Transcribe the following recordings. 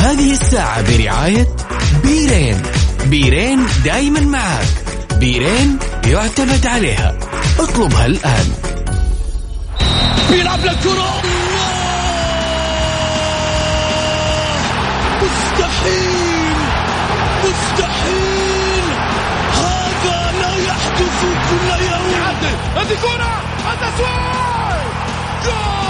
هذه الساعة برعاية بيرين. بيرين دايما معك بيرين يعتمد عليها. اطلبها الآن. بيلعب للكرة. مستحيل! مستحيل! هذا لا يحدث كل يوم. هذه كرة. التسويق جول!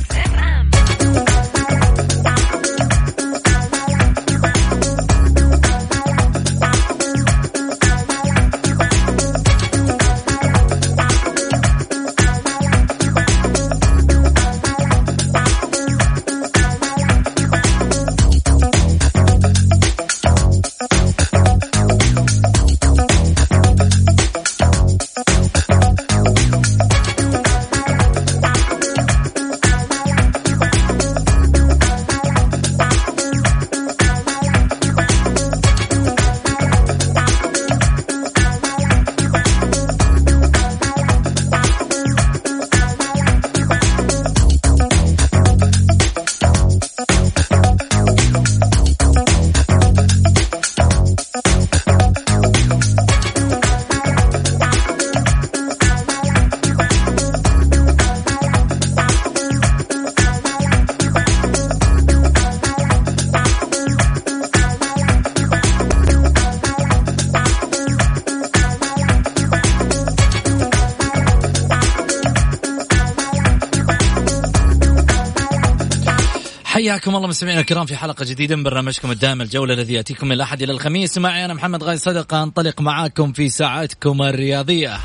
حياكم الله مستمعينا الكرام في حلقة جديدة من برنامجكم الدائم الجولة الذي يأتيكم من الأحد إلى الخميس معي أنا محمد غاي صدقة أنطلق معاكم في ساعتكم الرياضية.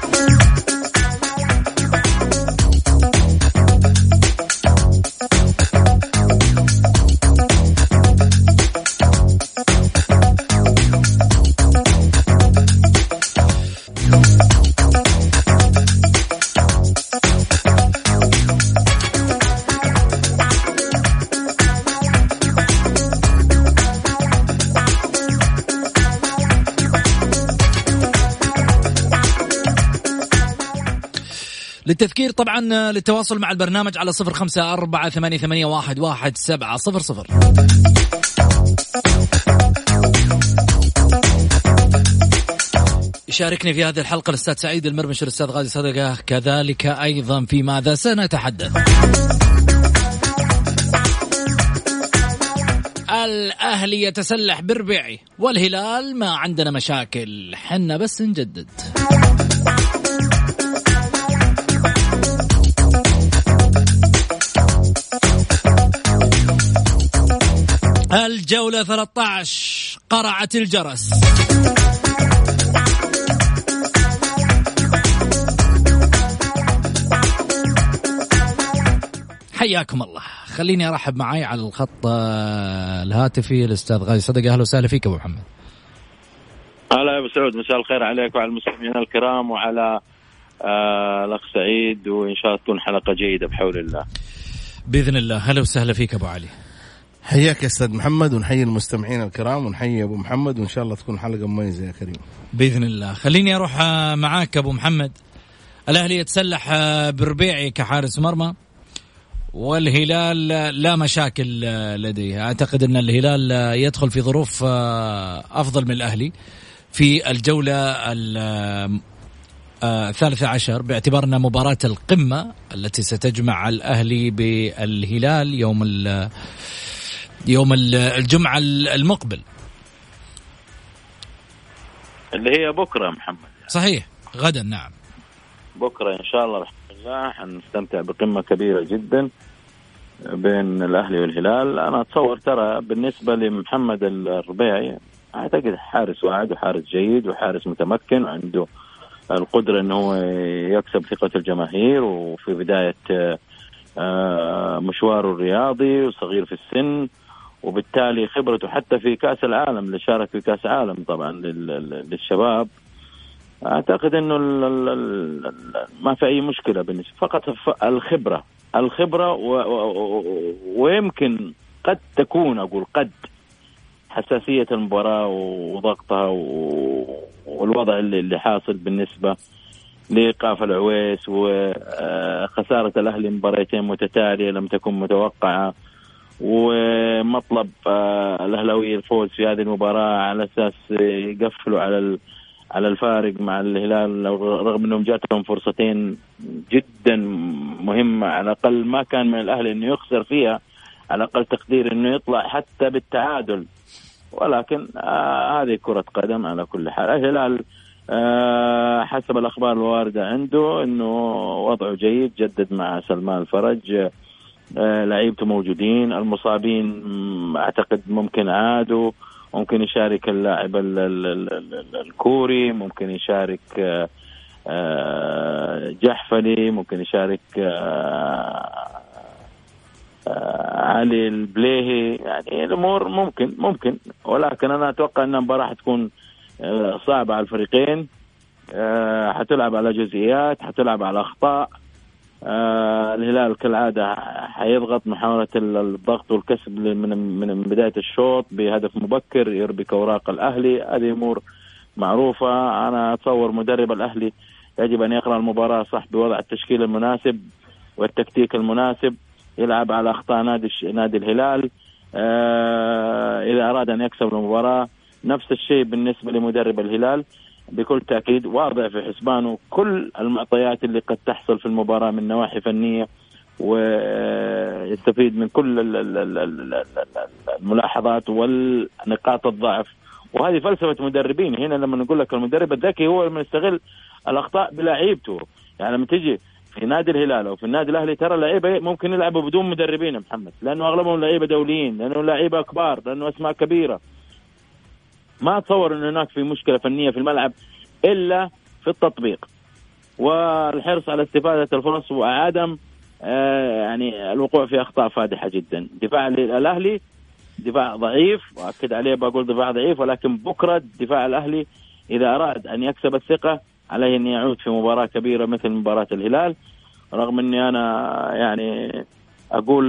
للتذكير طبعا للتواصل مع البرنامج على صفر خمسة أربعة ثمانية, ثمانية واحد, واحد سبعة صفر صفر. يشاركني في هذه الحلقة الأستاذ سعيد المرمش الأستاذ غازي صدقة كذلك أيضا في ماذا سنتحدث. الأهلي يتسلح بربيعي والهلال ما عندنا مشاكل حنا بس نجدد. الجولة 13 قرعت الجرس. حياكم الله. خليني أرحب معي على الخط آه، الهاتفي الأستاذ غازي صدقه أهلا وسهلا فيك أبو محمد. هلا يا أبو سعود. مساء الخير عليك وعلى المستمعين الكرام وعلى آه الأخ سعيد. وإن شاء الله تكون حلقة جيدة بحول الله. بإذن الله. هلا وسهلا فيك أبو علي. حياك يا أستاذ محمد ونحيي المستمعين الكرام ونحيي أبو محمد وإن شاء الله تكون حلقة مميزة يا كريم. بإذن الله. خليني أروح آه، معاك أبو محمد. الأهلي يتسلح آه، بربيعي كحارس مرمى والهلال لا مشاكل لديه. أعتقد أن الهلال يدخل في ظروف أفضل من الأهلي. في الجولة الثالثة عشر باعتبار أن مباراة القمة التي ستجمع الأهلي بالهلال يوم يوم الجمعة المقبل. اللي هي بكرة محمد. صحيح. غدا نعم. بكرة إن شاء الله رحمة الله. حنستمتع بقمة كبيرة جدا بين الأهلي والهلال. أنا أتصور ترى بالنسبة لمحمد الربيعي أعتقد حارس واعد وحارس جيد وحارس متمكن وعنده القدرة إنه هو يكسب ثقة الجماهير وفي بداية آه، مشواره الرياضي وصغير في السن. وبالتالي خبرته حتى في كأس العالم اللي شارك في كأس عالم طبعا للشباب. أعتقد إنه ما في أي مشكلة بالنسبة فقط الخبرة. الخبرة و و ويمكن قد تكون أقول قد حساسية المباراة وضغطها والوضع اللي, حاصل بالنسبة لإيقاف العويس وخساره الأهلي مباريتين متتالية لم تكن متوقعة. ومطلب آه، الاهلاويه الفوز في هذه المباراة على أساس يقفلوا على على الفارق مع الهلال رغم إنهم جاتهم فرصتين جدا مهمة. على الأقل ما كان من الأهلي إنه يخسر فيها على أقل تقدير إنه يطلع حتى بالتعادل. ولكن آه هذه كرة قدم على كل حال. الهلال آه حسب الأخبار الواردة عنده إنه وضعه جيد جدد مع سلمان الفرج آه لعيبته موجودين المصابين أعتقد ممكن عادوا ممكن يشارك اللاعب الكوري ممكن يشارك آه، آه، جحفلي ممكن يشارك آه، علي البليهي. يعني الأمور ممكن ممكن. ولكن أنا أتوقع إن المباراة حتكون صعبة على الفريقين. حتلعب على جزئيات حتلعب على أخطاء. آه الهلال كالعادة حيضغط محاولة الضغط والكسب من من بداية الشوط بهدف مبكر يربك اوراق الأهلي. هذه أمور معروفة. أنا أتصور مدرب الأهلي يجب أن يقرأ المباراة صح بوضع التشكيل المناسب والتكتيك المناسب يلعب على أخطاء نادي نادي الهلال آه إذا أراد أن يكسب المباراة. نفس الشيء بالنسبة لمدرب الهلال. بكل تأكيد واضع في حسبانه كل المعطيات اللي قد تحصل في المباراة من نواحي فنية ويستفيد من كل الملاحظات والنقاط الضعف. وهذه فلسفة مدربين. هنا لما نقول لك المدرب الذكي هو لما يستغل الأخطاء بلاعيبته يعني لما تجي في نادي الهلال أو في النادي الأهلي ترى اللعيبه ممكن يلعبوا بدون مدربين يا محمد لأنه أغلبهم لعيبة دوليين لأنه لعيبة كبار لأنه أسماء كبيرة. ما اتصور إن هناك في مشكلة فنية في الملعب إلا في التطبيق. والحرص على استفادة الفرص وعدم آه يعني الوقوع في أخطاء فادحة جدا. دفاع الاهلي دفاع ضعيف وأكد عليه بقول دفاع ضعيف ولكن بكرة دفاع الأهلي إذا أراد أن يكسب الثقة عليه أن يعود في مباراة كبيرة مثل مباراة الهلال. رغم إني أنا يعني أقول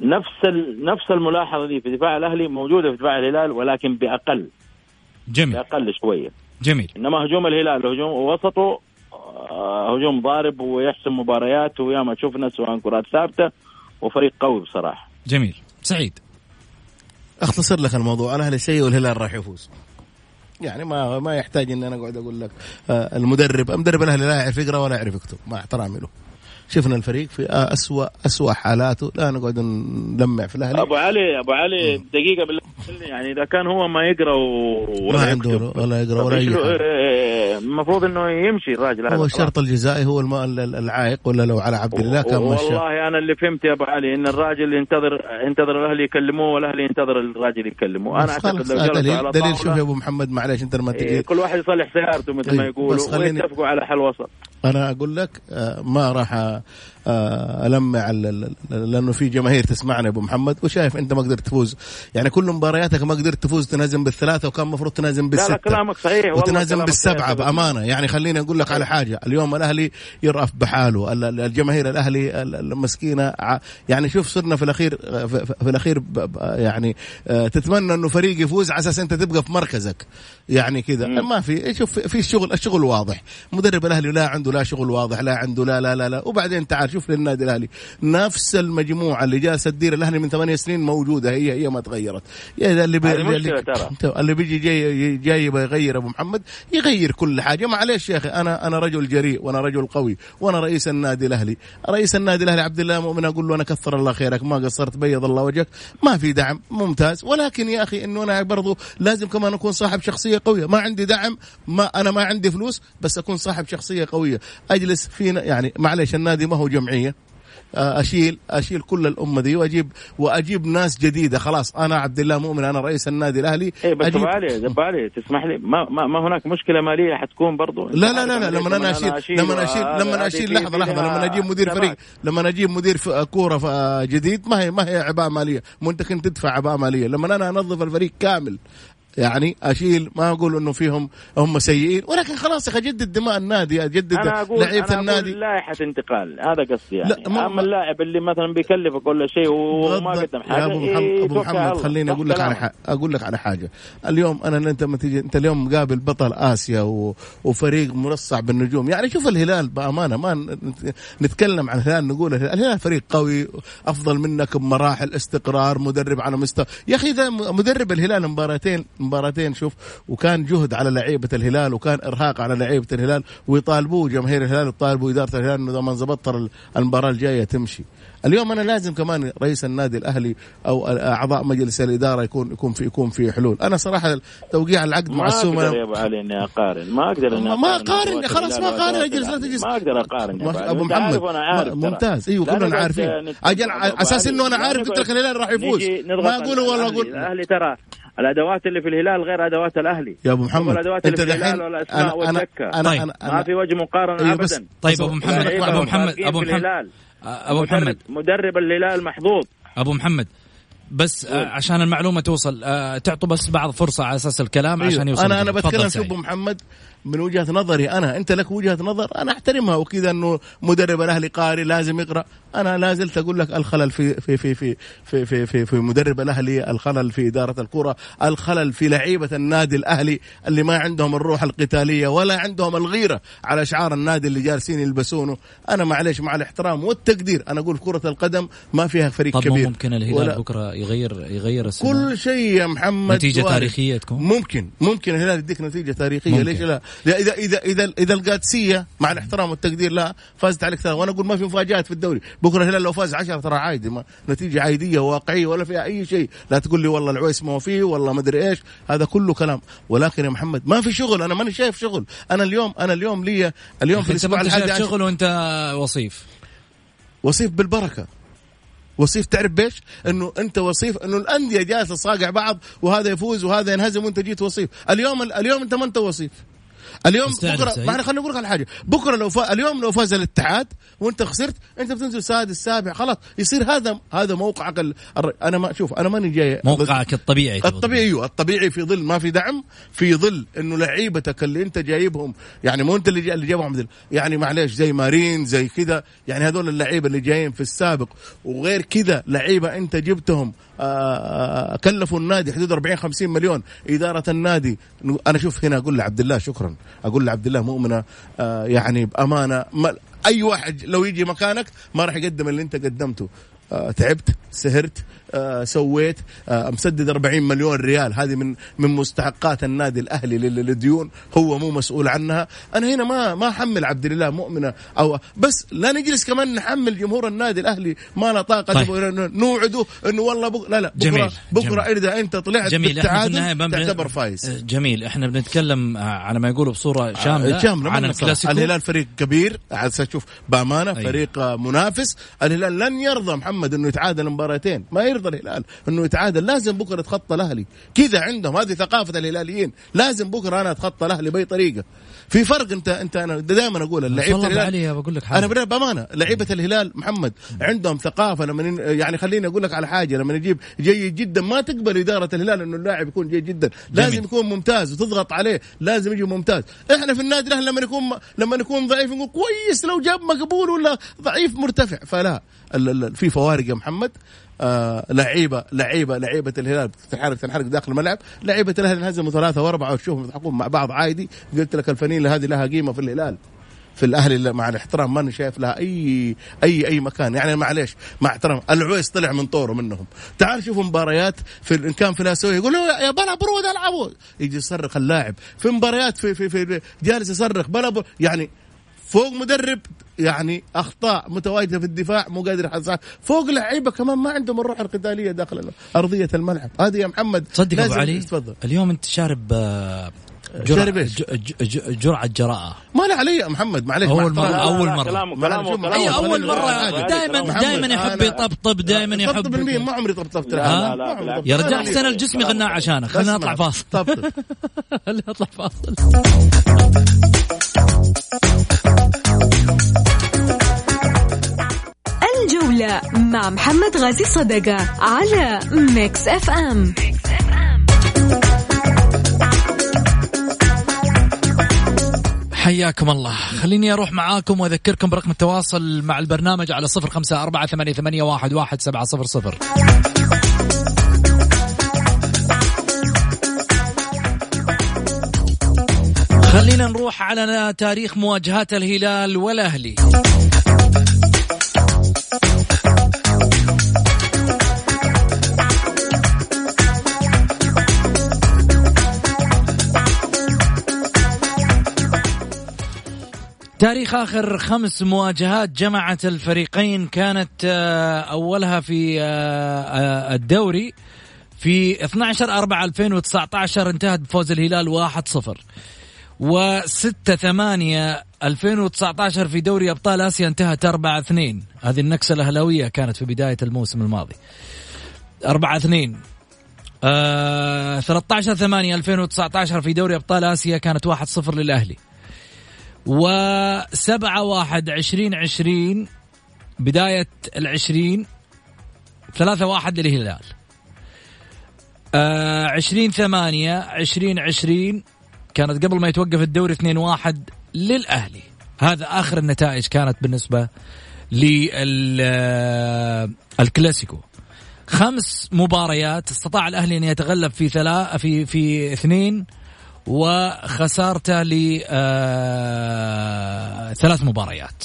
نفس نفس الملاحظة دي في دفاع الأهلي موجودة في دفاع الهلال ولكن بأقل. جميل. بأقل شوية. جميل. إنما هجوم الهلال هجوم وسطه آه، هجوم ضارب ويحسم مباريات وياما شفنا سواء كرات ثابتة وفريق قوي بصراحة. جميل. سعيد. أختصر لك الموضوع. الأهلي شيء والهلال راح يفوز. يعني ما ما يحتاج ان أنا أقعد أقول لك آه، المدرب. المدرب الأهلي لا يعرف يقرأ ولا يعرف يكتب مع احترامي له. شفنا الفريق في أسوأ أسوأ حالاته. لا نقعد نلمع في الأهلي. أبو علي أبو علي دقيقة بالله يعني إذا كان هو ما يقرأ ولا ما عنده ولا يقرأ ولا اي المفروض إنه يمشي الراجل هذا هو الشرط الجزائي هو العائق ولا لو على عبد الله كان مشى. والله أنا اللي فهمت يا أبو علي إن الراجل ينتظر ينتظر الأهلي يكلموه والأهلي ينتظر الراجل يكلمه أنا أعتقد لو دليل, دليل شوف يا أبو محمد معلش أنت لما تجي إيه كل واحد يصلح سيارته مثل ما يقولوا ويتفقوا على حل وسط. أنا أقول لك آه، ما راح المع لأنه في جماهير تسمعنا يا أبو محمد وشايف أنت ما قدرت تفوز. يعني كل مبارياتك ما قدرت تفوز تنازم بالثلاثة وكان المفروض تنازم بالسته لا, لا كلامك صحيح وتنازم بالسبعة بأمانة. يعني خليني أقول لك على حاجة. اليوم الأهلي يرأف بحاله. الجماهير الأهلي المسكينة يعني شوف صرنا في الأخير في الأخير يعني آه، تتمنى إنه فريق يفوز على أساس أنت تبقى في مركزك. يعني كذا. ما في شوف في الشغل الشغل واضح. مدرب الأهلي لا عنده لا شغل واضح لا عنده لا لا لا, لا. وبعدين تعال شوف للنادي الأهلي. نفس المجموعة اللي جالسه تدير الأهلي من ثمانية سنين موجودة. هي هي ما تغيرت. يا اللي بي اللي, اللي بيجي جاي جاي يغير أبو محمد يغير كل حاجة. معلش يا أخي أنا أنا رجل جريء وأنا رجل قوي وأنا رئيس النادي الأهلي. رئيس النادي الأهلي عبد الله مؤمن أقول له أنا كثر الله خيرك ما قصرت بيض الله وجهك. ما في دعم ممتاز. ولكن يا أخي إنه أنا برضو لازم كمان أكون صاحب شخصية قوية. ما عندي دعم ما أنا ما عندي فلوس بس أكون صاحب شخصية قوية. أجلس فينا يعني معلش النادي ما هو جمعيه آه، اشيل أشيل كل الأمة دي واجيب وأجيب ناس جديدة. خلاص أنا عبد الله مؤمن أنا رئيس النادي الأهلي إيه بس ابو علي ابو علي تسمح لي ما, ما, ما هناك مشكلة مالية حتكون برضو؟ لا لا لا, لا لما أنا اشيل لما أشيل لما أشيل لحظة لحظة لما أجيب مدير فريق لما أجيب مدير كورة جديد ما هي ما هي عباءة مالية. مو أنت كنت تدفع عباءة مالية. لما أنا أنظف الفريق كامل يعني أشيل ما أقول إنه فيهم هم سيئين. ولكن خلاص يا أخي جدد دماء النادي اجدد لعيبة أنا النادي. أقول لائحة انتقال هذا قصدي يعني. لا، ما- أما اللاعب اللي مثلا بيكلفك كل شيء وما قدم حاجة يا أبو محمد إيه، أبو محمد. خليني أقول لك على. حاجة. أقول لك على حاجة. اليوم أنا أنت ما تيجي أنت اليوم مقابل بطل آسيا و... وفريق مرصع بالنجوم. يعني شوف الهلال بأمانة ما نت- نتكلم عن الهلال نقول الهلال الهلال فريق قوي أفضل منك بمراحل استقرار مدرب على مستوى. يا أخي إذا مدرب الهلال مباراتين مباراتين شوف وكان جهد على لعيبة الهلال وكان إرهاق على لعيبة الهلال ويطالبوه جماهير الهلال يطالبوا إدارة الهلال إنه إذا ما ترى المباراة الجاية تمشي اليوم أنا لازم كمان رئيس النادي الأهلي أو أعضاء مجلس الإدارة يكون يكون في يكون في حلول أنا صراحة توقيع العقد مع ما أقدر السومه يا أبو علي إني أقارن ما أقدر إني ما- أدوات خلاص ما وأدوات أجلس لا. تجلس. ما أقدر أقارن. أبو محمد. ممتاز أيوه كلنا عارفين أجل أساس. إنه أنا عارف قلت لك الهلال راح يفوز ما أقول والله. أقول الأهلي ترى الأدوات اللي في الهلال غير أدوات الأهلي يا أبو محمد الادوات اللي في الهلال والاسماء والدكة أنا طيب. أنا ما في وجه مقارنة أيوة بس- ابدا طيب أبو محمد أبو محمد أبو محمد. أبو محمد مدرب, مدرب الهلال محظوظ أبو محمد بس آه، عشان المعلومة توصل آه، تعطوا بس بعض فرصة على أساس الكلام أيوه. عشان يوصل أنا أنا بتكلم. شوف أبو محمد من وجهة نظري أنا. أنت لك وجهة نظر أنا أحترمها. وكذا إنه مدرب الأهلي قاري لازم يقرأ. أنا لا زلت أقول لك الخلل في في في في في في, في, في مدرب الأهلي الخلل في إدارة الكرة الخلل في لعيبة النادي الأهلي اللي ما عندهم الروح القتالية ولا عندهم الغيرة على شعار النادي اللي جالسين يلبسونه. أنا معلش مع الاحترام والتقدير أنا أقول كرة القدم ما فيها فريق طب كبير. ممكن الهلال ولا- بكرة يغير يغير السنة؟ كل شيء يا محمد نتيجة وارد. تاريخية تكون؟ ممكن ممكن. الهلال يديك نتيجة تاريخية. ممكن. ليش لا؟ إذا إذا إذا إذا القادسية مع الاحترام والتقدير لا فازت عليك ثلاثة. وأنا أقول ما في مفاجآت في الدوري. بكرة الهلال لو فاز 10 ترى عادي. ما نتيجة عادية وواقعية ولا فيها أي شيء. لا تقول لي والله العويس ما فيه والله ما أدري إيش. هذا كله كلام. ولكن يا محمد ما في شغل. أنا ماني شايف شغل. أنا اليوم أنا اليوم لي اليوم في انت الحادي شغل وأنت وصيف. وصيف بالبركة. وصيف تعرف بيش؟ إنه أنت وصيف إنه الأندية جالسة تصاقع بعض وهذا يفوز وهذا ينهزم وأنت جيت وصيف، اليوم اليوم أنت ما أنت وصيف. اليوم بكره. ما خليني أقول لك على حاجة، بكرة لو فا... اليوم لو فاز الاتحاد وانت خسرت انت بتنزل سادس سابع خلاص. يصير هذا هذا موقعك ال... أنا ما شوف أنا ماني جاي موقعك الطبيعي الطبيعي أيوه. الطبيعي في ظل ما في دعم في ظل إنه لعيبتك اللي أنت جايبهم يعني مو أنت اللي اللي جايبهم. يعني معليش زي مارين زي كذا يعني هذول اللعيبة اللي جايين في السابق. وغير كذا لعيبة أنت جبتهم آه، آه، كلفوا النادي حدود 40 50 مليون إدارة النادي. أنا شوف هنا أقول لعبد الله شكرا. أقول لعبد الله مؤمنة آه، يعني بأمانة ما أي واحد لو يجي مكانك ما راح يقدم اللي أنت قدمته. آه، تعبت سهرت سويت آه، مسدد 40 مليون ريال. هذه من من مستحقات النادي الأهلي لل- للديون. هو مو مسؤول عنها. أنا هنا ما ما أحمل عبد الله مؤمنة أو بس لا نجلس كمان نحمل جمهور النادي الأهلي. ما له طاقة طيب. نوعده إنه والله بك... لا لا. بكره جميل، بكرة. إذا أنت طلعت جميل بالتعادل بن- تعتبر فايز. جميل. إحنا بنتكلم آه، على ما يقولوا بصورة شاملة, شاملة عن. الكلاسيكو. الهلال فريق كبير. على أساس شوف بأمانة أيوة. فريق آه، منافس. الهلال لن يرضى محمد إنه يتعادل مباراتين. ما يرضى. الهلال إنه يتعادل. لازم بكرة يتخطى الأهلي. كذا عندهم هذه ثقافة الهلاليين. لازم بكرة أنا أتخطى الأهلي بأي طريقة. في فرق أنت أنت أنا دائما أقول اللعيبه والله الهلال علي بقول لك حاجة. أنا بأمانة لعيبة الهلال محمد عندهم ثقافة لما يعني خليني أقول لك على حاجة. لما نجيب جيد جدا ما تقبل إدارة الهلال إنه اللاعب يكون جيد جدا. لازم جميل. يكون ممتاز وتضغط عليه. لازم يجي ممتاز. إحنا في النادي الأهلي لما نكون لما نكون ضعيف نقول كويس لو جاب مقبول ولا ضعيف مرتفع. فلا في فوارق يا محمد. آه لعيبه لعيبه لعيبة الهلال. تنحرق تنحرق داخل الملعب. لعيبة الأهلي انهزموا ثلاثة وأربعة وتشوفهم يضحكون مع بعض عادي. قلت لك الفنيله هذه لها قيمة في الهلال. في الأهلي مع الاحترام ماني شايف لها اي اي أي مكان. يعني معليش مع احترام. العويس طلع من طوره منهم. تعال شوفوا مباريات في إن كان في الاسيويه يقول له يا بلا برود العبوا يجي يصرخ اللاعب. في مباريات في في في جالس يصرخ بلا بر يعني فوق مدرب يعني أخطاء متواجدة في الدفاع مو قادر يحصل فوق لعيبة كمان ما عندهم الروح القتالية داخل أرضية الملعب هذه يا محمد تصدق أبو علي تفضل اليوم أنت شارب آه، شارب جرعه إيش؟ ج- ج- ج- جرعة جراءة ما له علي يا محمد معليش أول مرة-. أول مرة. كلامه خلينا- مرة خلينا- دائما دائما يحب يطبطب دائما يحب طبطب المين ما عمري طبطبت لا،. لا، لا، لا. يا رجال حسين الجسمي غناه عشانك خلينا نطلع فاصل طبطب خلينا نطلع فاصل الجولة مع محمد غازي صدقة على ميكس اف ام حياكم الله. خليني أروح معاكم وأذكركم برقم التواصل مع البرنامج على صفر خمسة أربعة ثمانية واحد سبعة صفر صفر. خلينا نروح على تاريخ مواجهات الهلال والأهلي. تاريخ آخر خمس مواجهات جمعت الفريقين كانت آه، أولها في آه، آه، الدوري في 12 4 2019 انتهت بفوز الهلال 1-0 و6 8 2019 في دوري أبطال آسيا انتهت 4 2 هذه النكسة الأهلاوية كانت في بداية الموسم الماضي. 4 2 آه 13 8 2019 في دوري أبطال آسيا كانت 1-0 للأهلي. وسبعة واحد عشرين عشرين بداية العشرين ثلاثة واحد للهلال. آه عشرين ثمانية عشرين عشرين كانت قبل ما يتوقف الدوري اثنين واحد للأهلي. هذا آخر النتائج كانت بالنسبة للكلاسيكو خمس مباريات استطاع الأهلي أن يتغلب في ثلاثة في في اثنين وخسارته ل آه مباريات.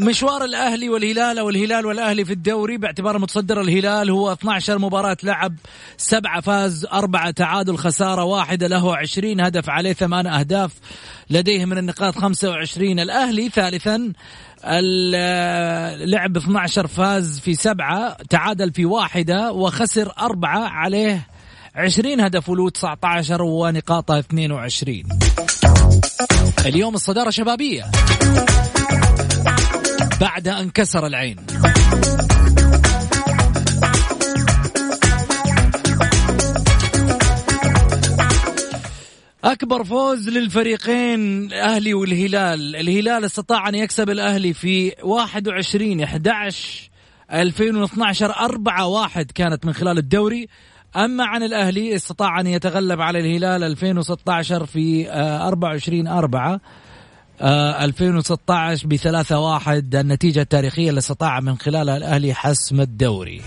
مشوار الأهلي والهلال أو الهلال والأهلي في الدوري باعتبار متصدر الهلال هو 12 مباراة لعب سبعة فاز أربعة تعادل خسارة واحدة له 20 هدف عليه ثمان أهداف. لديه من النقاط 25 الأهلي ثالثا لعب 12 فاز في سبعة تعادل في واحدة وخسر أربعة عليه 20 هدف ولو 19 ونقاطه 22 اليوم الصدارة شبابية. بعد أن كسر العين. أكبر فوز للفريقين الأهلي والهلال. الهلال استطاع أن يكسب الأهلي في 21 11 2012 4 1 كانت من خلال الدوري. أما عن الأهلي استطاع أن يتغلب على الهلال 2016 في 24 4 2016 بثلاثة واحد النتيجة التاريخية اللي استطاع من خلالها الأهلي حسم الدوري.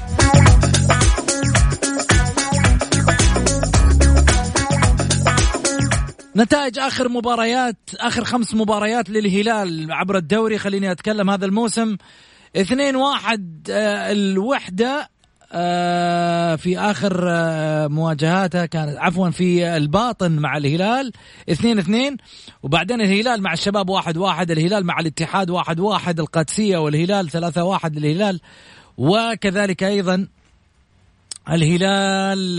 نتائج آخر مباريات آخر خمس مباريات للهلال عبر الدوري. خليني أتكلم هذا الموسم. 2 1 آه، الوحدة في آخر آه، مواجهاتها كانت عفوا في الباطن مع الهلال 2 2 وبعدين الهلال مع الشباب 1 1 الهلال مع الاتحاد 1 1 القادسية والهلال 3 1 للهلال وكذلك أيضا الهلال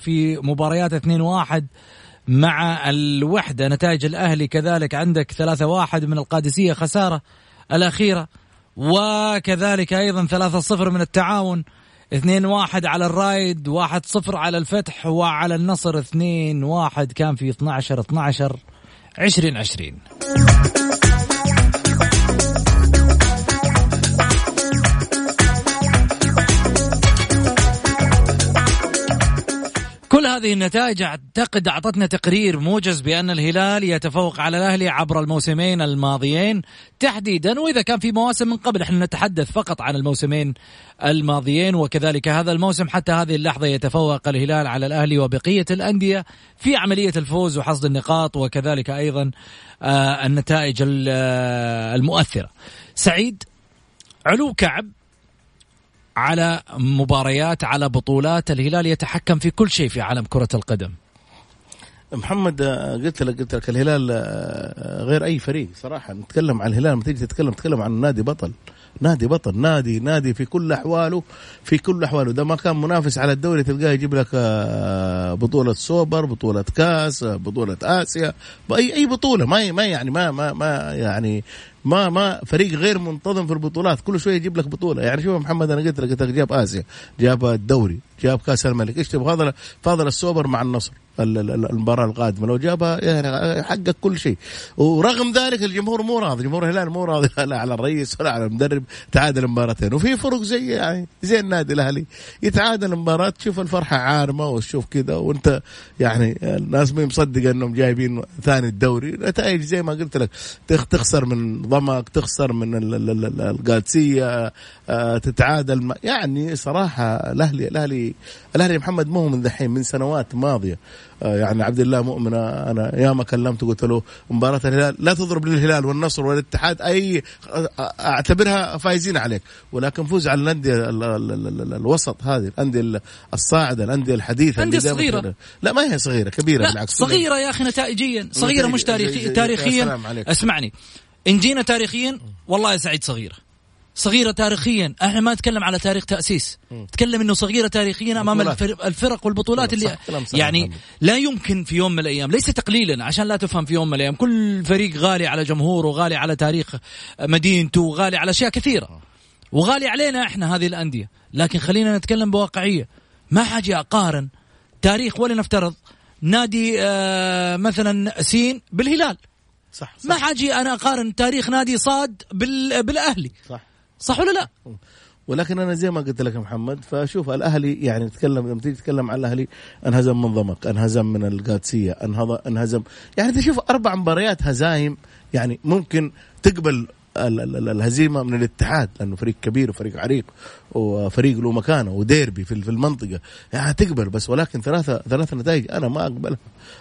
في مباريات 2 1 مع الوحدة. نتائج الأهلي كذلك عندك ثلاثة واحد من القادسية خسارة الأخيرة. وكذلك أيضا ثلاثة صفر من التعاون 2 1 على الرايد 1 0 على الفتح وعلى النصر 2 1 كان في 12 12 20 20 هذه النتائج أعتقد أعطتنا تقرير موجز بأن الهلال يتفوق على الأهلي عبر الموسمين الماضيين تحديدا وإذا كان في مواسم من قبل إحنا نتحدث فقط عن الموسمين الماضيين وكذلك هذا الموسم حتى هذه اللحظة يتفوق الهلال على الأهلي وبقية الأندية في عملية الفوز وحصد النقاط وكذلك أيضا آه، النتائج آه، المؤثرة. سعيد علو كعب على مباريات على بطولات. الهلال يتحكم في كل شيء في عالم كرة القدم. محمد آه، قلت لك قلت لك الهلال آه، غير أي فريق صراحة. نتكلم عن الهلال لما تيجي تتكلم تتكلم عن نادي بطل. نادي بطل نادي نادي في كل أحواله في كل أحواله. ده ما كان منافس على الدوري تلقاه يجيب لك آه، بطولة سوبر بطولة كاس بطولة آسيا. اي أي بطولة. ما ما يعني ما ما, ما يعني ما ما فريق غير منتظم في البطولات كل شوية يجيب لك بطولة. يعني شوف محمد أنا قلت لك جاب آسيا جاب الدوري جاب كأس الملك إيش تبغى؟ فاضل فاضل السوبر مع النصر. ال- ال- المباراة القادمة. لو جابها يعني حقق كل شيء. ورغم ذلك الجمهور مو راضي. جمهور الهلال مو راضي لا على الرئيس ولا على المدرب. تعادل مباراتين وفي فرق زي يعني زي النادي الأهلي. يتعادل مباراه تشوف الفرحة عارمة وتشوف كذا وأنت يعني الناس ما مصدقه إنهم جايبين ثاني الدوري. نتائج زي ما قلت لك. تخ- تخسر من ضمك تخسر من ال- ال- ال- القادسية آه، تتعادل يعني صراحة الاهلي الاهلي الأهلي محمد مو من ذحين من سنوات ماضية. يعني عبد الله مؤمن أنا ياما كلمته قلت له مباراة الهلال لا تضرب للهلال والنصر والاتحاد أي أعتبرها فايزين عليك ولكن فوز على الأندية ال- ال- ال- ال- الوسط هذه الأندية ال- الصاعدة الأندية الحديثة صغيرة. كده. لا ما هي صغيرة كبيرة لا بالعكس صغيرة يا أخي نتائجيا صغيرة مش تاريخي تاريخيا. اسمعني إن جينا تاريخيا والله يا سعيد صغيرة صغيرة تاريخيا. إحنا ما نتكلم على تاريخ تأسيس. نتكلم إنه صغيرة تاريخيا أمام. الفرق, الفرق والبطولات اللي يعني. لا يمكن في يوم من الأيام ليس تقليلا عشان لا تفهم في يوم من الأيام. كل فريق غالي على جمهوره غالي على تاريخ مدينته غالي على أشياء كثيرة. وغالي علينا إحنا هذه الأندية. لكن خلينا نتكلم بواقعية. ما حاجة أقارن تاريخ ولنفترض نادي آه مثلا سين بالهلال. صح, صح. ما حاجي أنا أقارن تاريخ نادي صاد بال... بالأهلي. صح. صح ولا لا؟ ولكن أنا زي ما قلت لك يا محمد فشوف الأهلي يعني تتكلم لما تيجي تتكلم عن الأهلي انهزم من ضمك انهزم من القادسية انهزم يعني تشوف أربع مباريات هزايم يعني ممكن تقبل الهزيمة من الاتحاد لأنه فريق كبير وفريق عريق وفريق له مكانة وديربي في المنطقة. يعني تقبل بس ولكن ثلاثة ثلاثة نتائج أنا ما أقبلها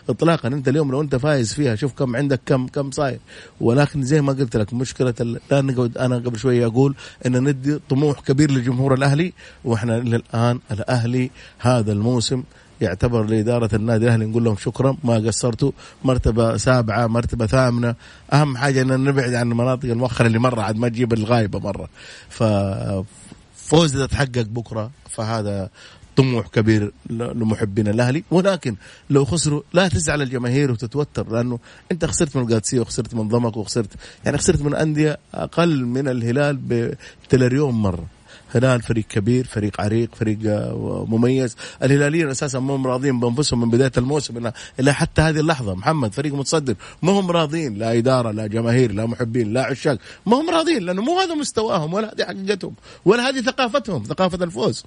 اطلاقا. أنت اليوم لو أنت فايز فيها شوف كم عندك كم كم صاير. ولكن زي ما قلت لك مشكلة لا أنا قبل شوية أقول إن ندي طموح كبير لجمهور الأهلي وإحنا للآن الأهلي هذا الموسم يعتبر لإدارة النادي الأهلي نقول لهم شكرا. ما قصرتوا. مرتبة سابعة مرتبة ثامنة. أهم حاجة أن نبعد عن المناطق المؤخرة اللي مرة عاد ما تجيب الغايبة مرة. ففوز إذا تحقق بكرة فهذا طموح كبير لمحبين الأهلي. ولكن لو خسروا لا تزعل الجماهير وتتوتر لأنه أنت خسرت من القادسيه وخسرت من ضمك وخسرت يعني خسرت من أندية أقل من الهلال بتلريون مرة. هلال فريق كبير فريق عريق فريق آه، مميز. الهلاليين أساسا ما هم راضيين بأنفسهم من بداية الموسم إلى حتى هذه اللحظة. محمد فريق متصدر. ما هم راضيين. لا إدارة لا جماهير لا محبين لا عشاق. ما هم راضيين لأنه مو هذا مستواهم ولا هذه حقيقتهم ولا هذه ثقافتهم ثقافة الفوز.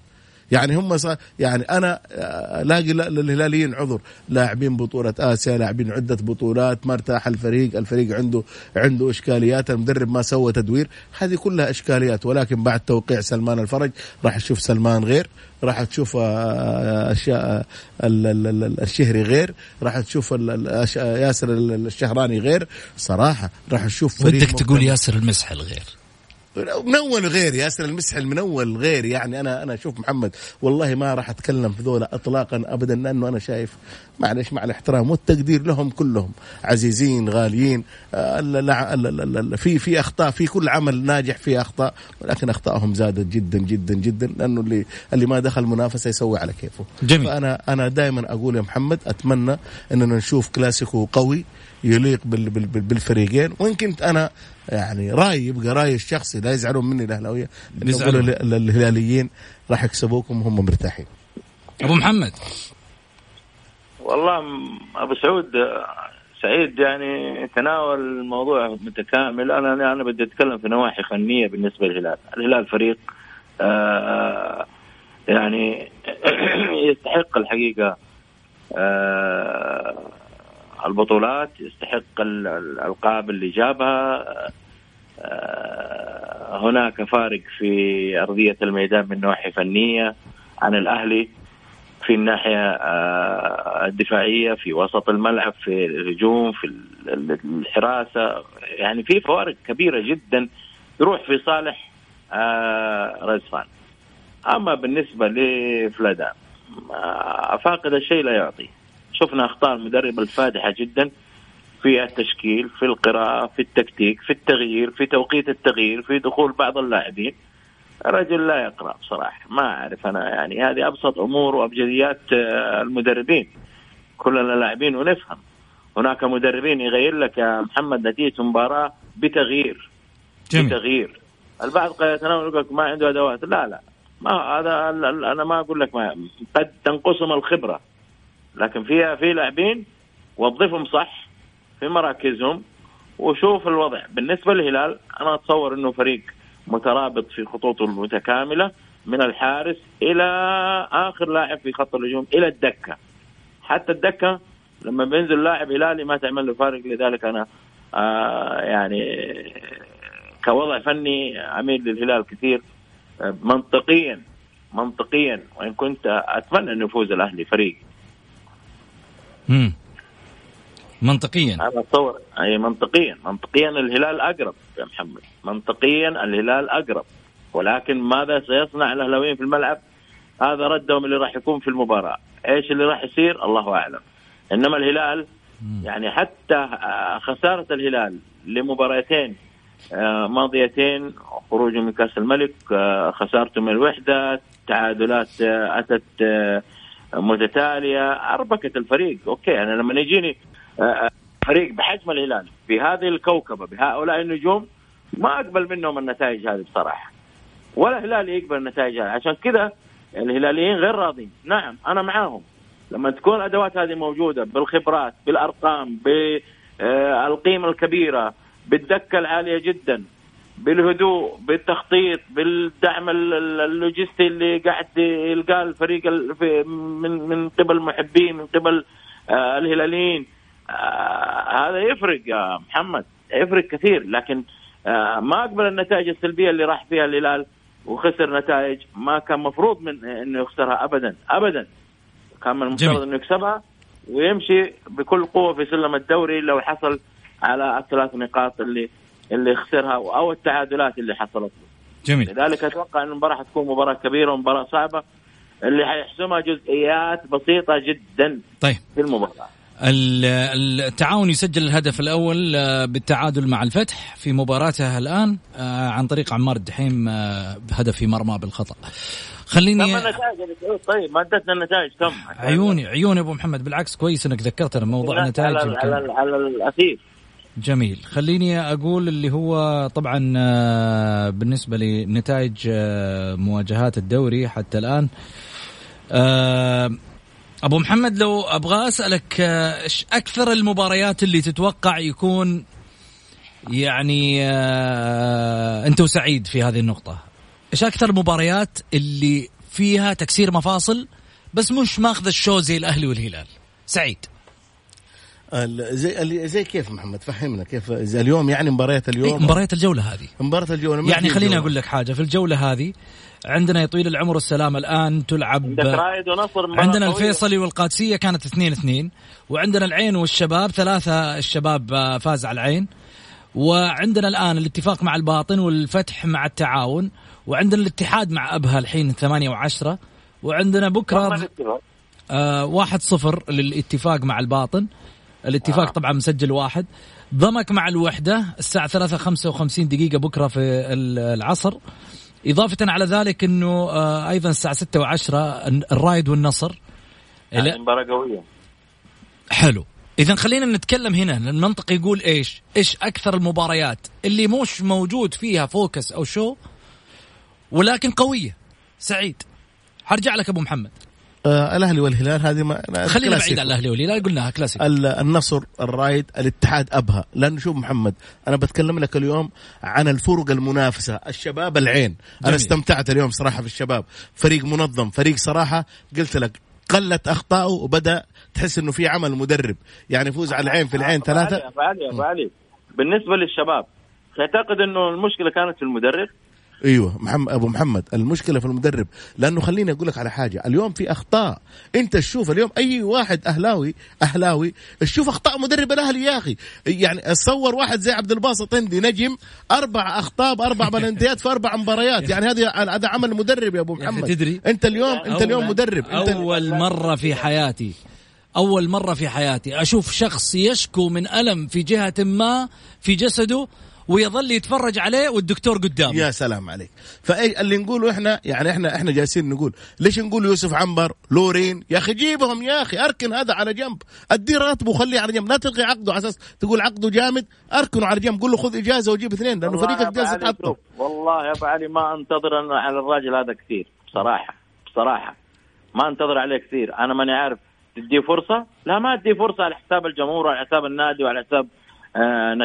يعني هم صار يعني أنا آه، الاقي ل- للهلاليين عذر. لاعبين بطولة آسيا لاعبين عدة بطولات ما ارتاح الفريق الفريق عنده عنده إشكاليات المدرب ما سوى تدوير. هذه كلها إشكاليات ولكن بعد توقيع سلمان الفرج راح تشوف سلمان غير راح تشوف آه، أشياء ال- ال- الشهري غير راح تشوف ياسر ال- الشهراني غير. صراحة راح تشوف فريق ودك تقول. ياسر المسحل غير. منول غير ياسر المسحل منول غير يعني أنا أنا أشوف محمد والله ما راح أتكلم في ذولا اطلاقا ابدا لأنه أنا شايف معلش مع الاحترام والتقدير لهم كلهم. عزيزين غاليين آه، في في أخطاء في كل عمل ناجح في أخطاء ولكن اخطائهم زادت جدا جدا جدا لأنه اللي اللي ما دخل منافسة يسوي على كيفه. جميل. فانا أنا دائما أقول يا محمد أتمنى إننا نشوف كلاسيكو قوي يليق بال بال بال بالفريقين. وإن كنت أنا يعني رايي يبقى رايي الشخصي لا يزعلون مني الأهلاوية يزعلون. ال- الهلاليين راح يكسبوكم وهم مرتاحين. أبو محمد. والله أبو سعود سعيد يعني تناول الموضوع متكامل. أنا أنا بدي أتكلم في نواحي فنية بالنسبة للهلال، الهلال فريق آه، يعني يستحق الحقيقة آه، البطولات يستحق ال- الألقاب اللي جابها. آه، هناك فارق في أرضية الميدان من ناحية فنية عن الأهلي في الناحية آه، الدفاعية في وسط الملعب في الهجوم في ال- ال- الحراسة. يعني في فوارق كبيرة جدا تروح في صالح آه، رزفان أما بالنسبة لفلادان فاقد الشيء لا يعطي. شفنا أخطاء المدرب الفادحة جدا في التشكيل في القراءة في التكتيك في التغيير في توقيت التغيير في دخول بعض اللاعبين. رجل لا يقرأ بصراحة ما أعرف أنا يعني. هذه أبسط أمور وأبجديات آه، المدربين. كلنا لاعبين ونفهم. هناك مدربين يغير لك يا محمد نتيجه مباراة بتغيير. جميل. بتغيير. البعض قد يتناول يقول لك ما عنده أدوات. لا لا. ما هذا أنا ما أقول لك ما قد تنقصهم الخبرة. لكن في في لاعبين وظفهم صح في مراكزهم. وشوف الوضع. بالنسبة للهلال أنا أتصور إنه فريق مترابط في خطوطه المتكاملة من الحارس إلى آخر لاعب في خط الهجوم إلى الدكة. حتى الدكة لما بينزل لاعب هلالي ما تعمل له فارق. لذلك أنا آه يعني كوضع فني اميل للهلال كثير. آه، منطقيا منطقيا وإن كنت أتمنى انه يفوز الأهلي فريق. منطقيا. أنا اتصور أي منطقيا. منطقيا الهلال أقرب يا محمد. منطقيا الهلال أقرب. ولكن ماذا سيصنع الأهلاويين في الملعب؟ هذا ردهم اللي راح يكون في المباراة. إيش اللي راح يصير؟ الله أعلم. إنما الهلال يعني حتى خسارة الهلال لمباراتين آه، ماضيتين خروجه من كأس الملك آه، خسارته من الوحدة تعادلات آه، أتت متتالية اربكت الفريق. أوكي أنا لما يجيني آه، فريق بحجم الهلال في هذه الكوكبة بهؤلاء النجوم ما أقبل منهم النتائج هذه بصراحة. ولا الهلال يقبل النتائج هذه. عشان كذا الهلاليين غير راضين. نعم أنا معاهم. لما تكون الأدوات هذه موجودة بالخبرات بالأرقام بالقيمه الكبيرة بالدكة العالية جدا بالهدوء بالتخطيط بالدعم ال- ال- اللوجستي اللي قاعد يلقاه الفريق من من قبل المحبين من قبل آه، الهلاليين. آه، هذا يفرق يا محمد يفرق كثير. لكن آه، ما أقبل النتائج السلبية اللي راح فيها الهلال وخسر نتائج ما كان مفروض من إنه يخسرها ابدا ابدا. كان من المفترض. إنه يكسبها ويمشي بكل قوة في سلم الدوري لو حصل على الثلاث نقاط اللي اللي خسرها أو التعادلات اللي حصلت. جميل. لذلك أتوقع إن المباراة حتكون مباراة كبيرة ومباراة صعبة اللي حيحسمها جزئيات بسيطة جدا طيب. في المباراة. ال- التعاون يسجل الهدف الأول آه، بالتعادل مع الفتح في مباراته الآن آه، عن طريق عمار الدحيم آه، بهدف في مرمى بالخطأ. كم خليني النتائج؟ طيب ما ادتنا النتائج كم؟ عيوني عيوني أبو محمد بالعكس كويس إنك ذكرتنا موضوع النتائج على. على, على الأخير. جميل. خليني أقول اللي هو طبعا آه، بالنسبة لنتائج آه، مواجهات الدوري حتى الآن آه، أبو محمد لو أبغى أسألك إيش أكثر المباريات اللي تتوقع يكون يعني أنت وسعيد في هذه النقطة؟ إيش أكثر المباريات اللي فيها تكسير مفاصل بس مش ماخذ الشو زي الاهلي والهلال؟ سعيد. زي ال- زي كيف محمد؟ فهمنا كيف زي اليوم يعني مباريات إيه، اليوم. مباريات الجولة هذه. مباراة الجولة. ما يعني خليني. أقول لك حاجة. في الجولة هذه عندنا يا طويل العمر والسلامه الآن تلعب عندنا. الفيصلي والقادسية كانت 2 2 وعندنا العين والشباب ثلاثة الشباب آه، فاز على العين. وعندنا الآن الاتفاق مع الباطن والفتح مع التعاون. وعندنا الاتحاد مع أبها الحين 8 و10 وعندنا بكرة الاتفاق؟ آه واحد صفر للاتفاق مع الباطن. الاتفاق آه. طبعا مسجل واحد. ضمك مع الوحدة الساعة ثلاثة خمسة وخمسين دقيقة بكرة في ال- العصر. إضافة على ذلك أنه آه أيضا الساعة ستة وعشرة الرايد والنصر. يعني مباراة قوية. حلو. إذا خلينا نتكلم هنا. المنطق يقول إيش؟ إيش أكثر المباريات اللي مش موجود فيها فوكس أو show ولكن قوية. سعيد. حرجع لك أبو محمد. آه الأهلي والهلال هذه ما خلينا. بعيد عن الأهلي والهلال قلناها كلاسيك ال- النصر الرائد الاتحاد أبها. لأنه شوف محمد أنا بتكلم لك اليوم عن الفرق المنافسة الشباب العين. جميل. أنا استمتعت اليوم صراحة في الشباب. فريق منظم فريق صراحة قلت لك قلت اخطائه وبدأ تحس إنه في عمل مدرب. يعني يفوز على العين في العين أبو علي- ثلاثة أبو علي أبو علي بالنسبة للشباب تعتقد إنه المشكلة كانت في المدرب؟ أيوه محمد أبو محمد المشكلة في المدرب لأنه خليني أقول لك على حاجة. اليوم في أخطاء. أنت تشوف اليوم أي واحد اهلاوي أهلاوي تشوف أخطاء مدرب الأهلي يا أخي. يعني تصور واحد زي عبد الباسط هندي نجم أربع أخطاء بأربع بلنتيات في أربع مباريات. يعني هذه هذا عمل مدرب يا أبو محمد. تدري؟ أنت اليوم أنت اليوم مدرب. أنت أول مرة في حياتي أول مرة في حياتي أشوف شخص يشكو من ألم في جهة ما في جسده ويظل يتفرج عليه والدكتور قدامه. يا سلام عليك. فأي اللي نقوله إحنا يعني إحنا إحنا جالسين نقول ليش نقول يوسف عنبر لورين؟ يا أخي جيبهم يا أخي أركن هذا على جنب. أدي راتبه وخليه على جنب. لا تلغي عقده على أساس تقول عقده جامد أركنه على جنب. قول له خذ إجازة وجيب اثنين لأنه فريقك جالس شوف، والله يا أبو علي ما أنتظر أنا على الراجل هذا كثير بصراحة بصراحة. ما أنتظر عليه كثير. أنا ماني عارف تديه فرصة؟ لا ما تديه فرصة على حساب الجمهور وعلى حساب النادي وعلى حساب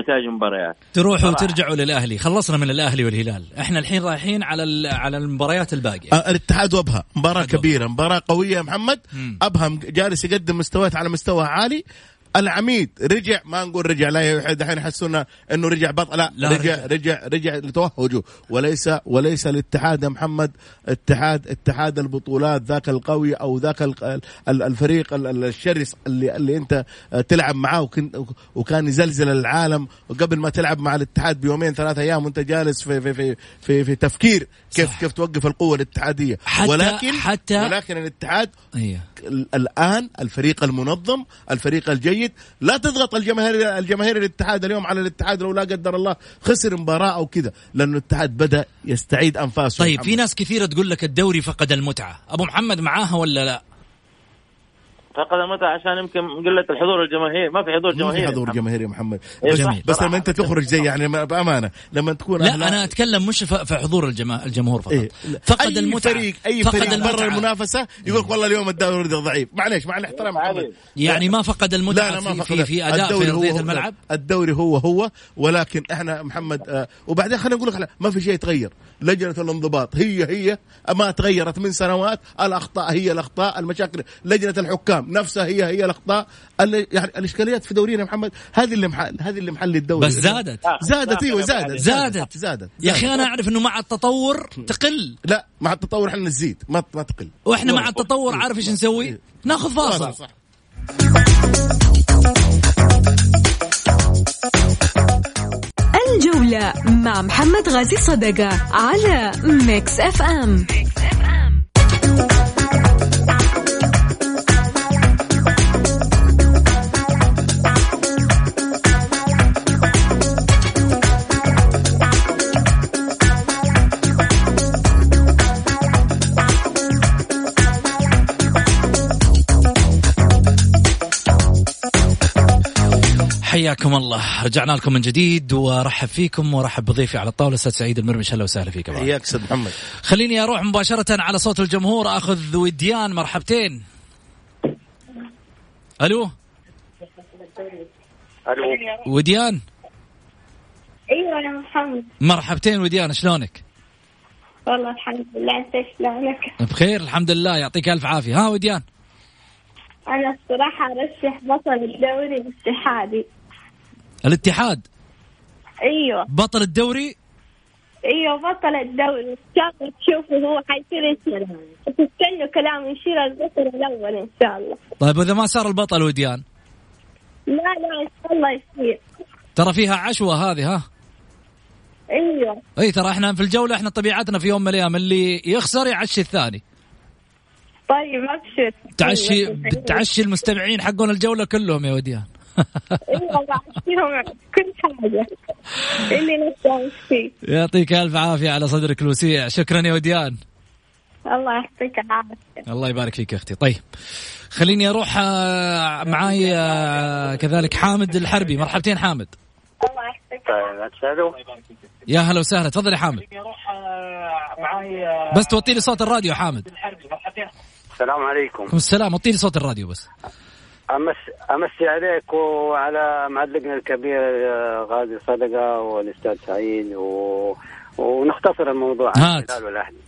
نتائج المباريات تروحوا. وترجعوا للأهلي. خلصنا من الأهلي والهلال. إحنا الحين رايحين على ال- على المباريات الباقية. آه، الاتحاد وأبها. مباراة كبيرة. مباراة قوية يا محمد. مم. أبها جالس يقدم مستويات على مستوى عالي. العميد رجع ما نقول رجع لا الحين يحسونا إنه رجع بطل لا, لا، رجع رجع. رجع رجع لتوهجه وليس وليس الاتحاد يا محمد اتحاد اتحاد البطولات ذاك القوي أو ذاك ال- ال- الفريق ال- ال- الشرس اللي اللي أنت تلعب معاه وكان يزلزل العالم وقبل ما تلعب مع الاتحاد بيومين ثلاثة أيام وأنت جالس في في في في, في تفكير كيف صح. كيف توقف القوة الاتحادية حتى- ولكن حتى- ولكن الاتحاد ال- الآن الفريق المنظم الفريق الجيد لا تضغط الجماهير الجماهير الاتحاد اليوم على الاتحاد لو لا قدر الله خسر مباراة أو كذا لأنه الاتحاد بدأ يستعيد أنفاسه. طيب محمد. في ناس كثيرة تقول لك الدوري فقد المتعة. أبو محمد معاها ولا لا؟ فقد المتعه عشان يمكن قلة الحضور الجماهيري ما في حضور ما في جماهيري حضور جماهيري يا محمد. إيه بس, بس. لما أنت تخرج زي يعني ما- بأمانة لما تكون لا أهلا- أنا أتكلم مش في حضور الجما... الجمهور فقط. إيه. فقد أي المتعة. فريق أي فقد فريق برا المتعة. المنافسة يقول لك والله اليوم الدوري ضعيف معليش مع الاحترام يعني ما فقد المتعة لا لا ما في, فقد. في, في أداء في الدوري هو أرضية هو الملعب؟ الدوري هو هو ولكن إحنا محمد آه وبعدين خلينا نقول لك لا، ما في شيء يتغير. لجنة الانضباط هي هي ما تغيرت من سنوات الأخطاء هي الأخطاء المشاكل لجنة الحكام. نفسها هي هي الأخطاء اللي يعني الإشكاليات في دورينا يا محمد هذه اللي محل هذه اللي محل الدوري. بس زادت. زادت إيوه زادت. زادت. زادت. يا أخي أنا أعرف إنه مع التطور تقل. لا مع التطور إحنا نزيد ما ما تقل. وإحنا مع التطور عارف إيش نسوي؟ إيه. ناخذ فاصل. صح. الجولة مع محمد غازي صدقة على ميكس أف أم. حياكم الله. رجعنا لكم من جديد ورحب فيكم ورحب بضيفي على الطاولة أستاذ سعيد المرمش أهلا وسهلا فيك. حياك أستاذ محمد. خليني أروح مباشرة على صوت الجمهور. أخذ وديان مرحبتين. ألو؟ ألو. وديان؟ أيوه يا محمد. مرحبتين وديان شلونك؟ والله الحمد لله. أنت شلونك؟ بخير الحمد لله. يعطيك ألف عافية. ها وديان؟ أنا الصراحة أرشح بطل الدوري الاتحادي. الاتحاد. أيوه. بطل الدوري؟ أيوه بطل الدوري. إن شاء الله تشوفوا هو حيصير يصير تستنوا كلام يشيل البطل الأول إن شاء الله. طيب واذا ما صار البطل وديان؟ لا لا إن شاء الله يصير ترى فيها عشوة هذه ها؟ أيوه. إي ترى إحنا في الجولة إحنا طبيعتنا في يوم من الأيام اللي يخسر يعشي الثاني. طيب أبشر. تعشي أيوة. تعشي المستمعين حقون الجولة كلهم يا وديان. أيوه كل حاجة اللي فيه يعطيك ألف عافية على صدرك الوسيع. شكرا يا وديان. الله يعطيك العافية. الله يبارك فيك يا أختي. طيب خليني أروح آه، معاي آه، كذلك حامد الحربي. مرحبتين حامد. الله يعطيك يا هلا وسهلا. تفضل يا حامد. بس توطي لي صوت الراديو حامد. السلام عليكم. عليكم السلام. وطي لي صوت الراديو بس. أمس أمسي عليك وعلى معلقنا الكبير آه، غازي صدقة والأستاذ سعيد و... ونختصر الموضوع عن هات.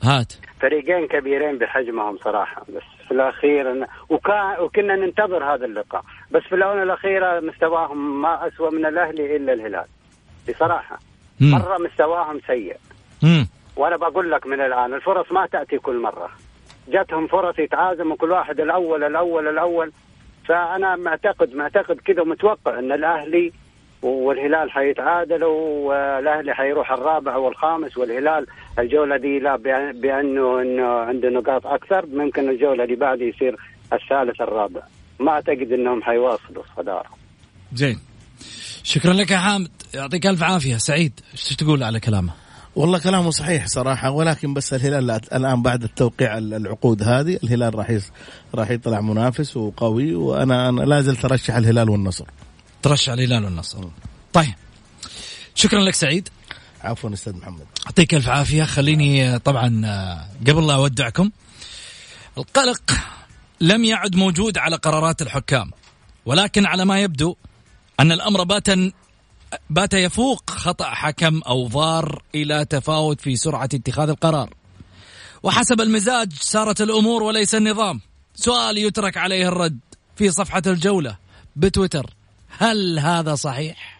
هات. فريقين كبيرين بحجمهم صراحة. بس في الأخير إن- وكان وكنا ننتظر هذا اللقاء. بس في الآونة الأخيرة مستواهم ما أسوأ من الأهلي إلا الهلال. بصراحة. مم. مرة مستواهم سيء. مم. وأنا بقول لك من الآن الفرص ما تأتي كل مرة. جاتهم فرص يتعازموا كل واحد الأول الأول الأول. فأنا معتقد معتقد كذا ومتوقع إن الأهلي والهلال حيتعادلوا والأهلي حيروح الرابع والخامس والهلال الجولة دي لا بأنه إنه عنده نقاط أكثر ممكن الجولة اللي بعد يصير الثالث الرابع. ما أعتقد إنهم حيواصلوا الصدارة. زين. شكرا لك يا حامد. يعطيك ألف عافية. سعيد إيش تقول على كلامه؟ والله كلامه صحيح صراحة ولكن بس الهلال الآن بعد التوقيع العقود هذه الهلال راح راح يطلع منافس وقوي وأنا أنا لا زلت أرشح الهلال والنصر. ترشح الهلال والنصر. طيب. شكرا لك سعيد. عفوا أستاذ محمد. يعطيك ألف عافية. خليني آه، طبعا آه، قبل لا أودعكم القلق لم يعد موجود على قرارات الحكام ولكن على ما يبدو أن الأمر بات بات يفوق خطأ حكم أو فار إلى تفاوت في سرعة اتخاذ القرار. وحسب المزاج سارت الأمور وليس النظام. سؤال يترك عليه الرد في صفحة الجولة بتويتر. هل هذا صحيح؟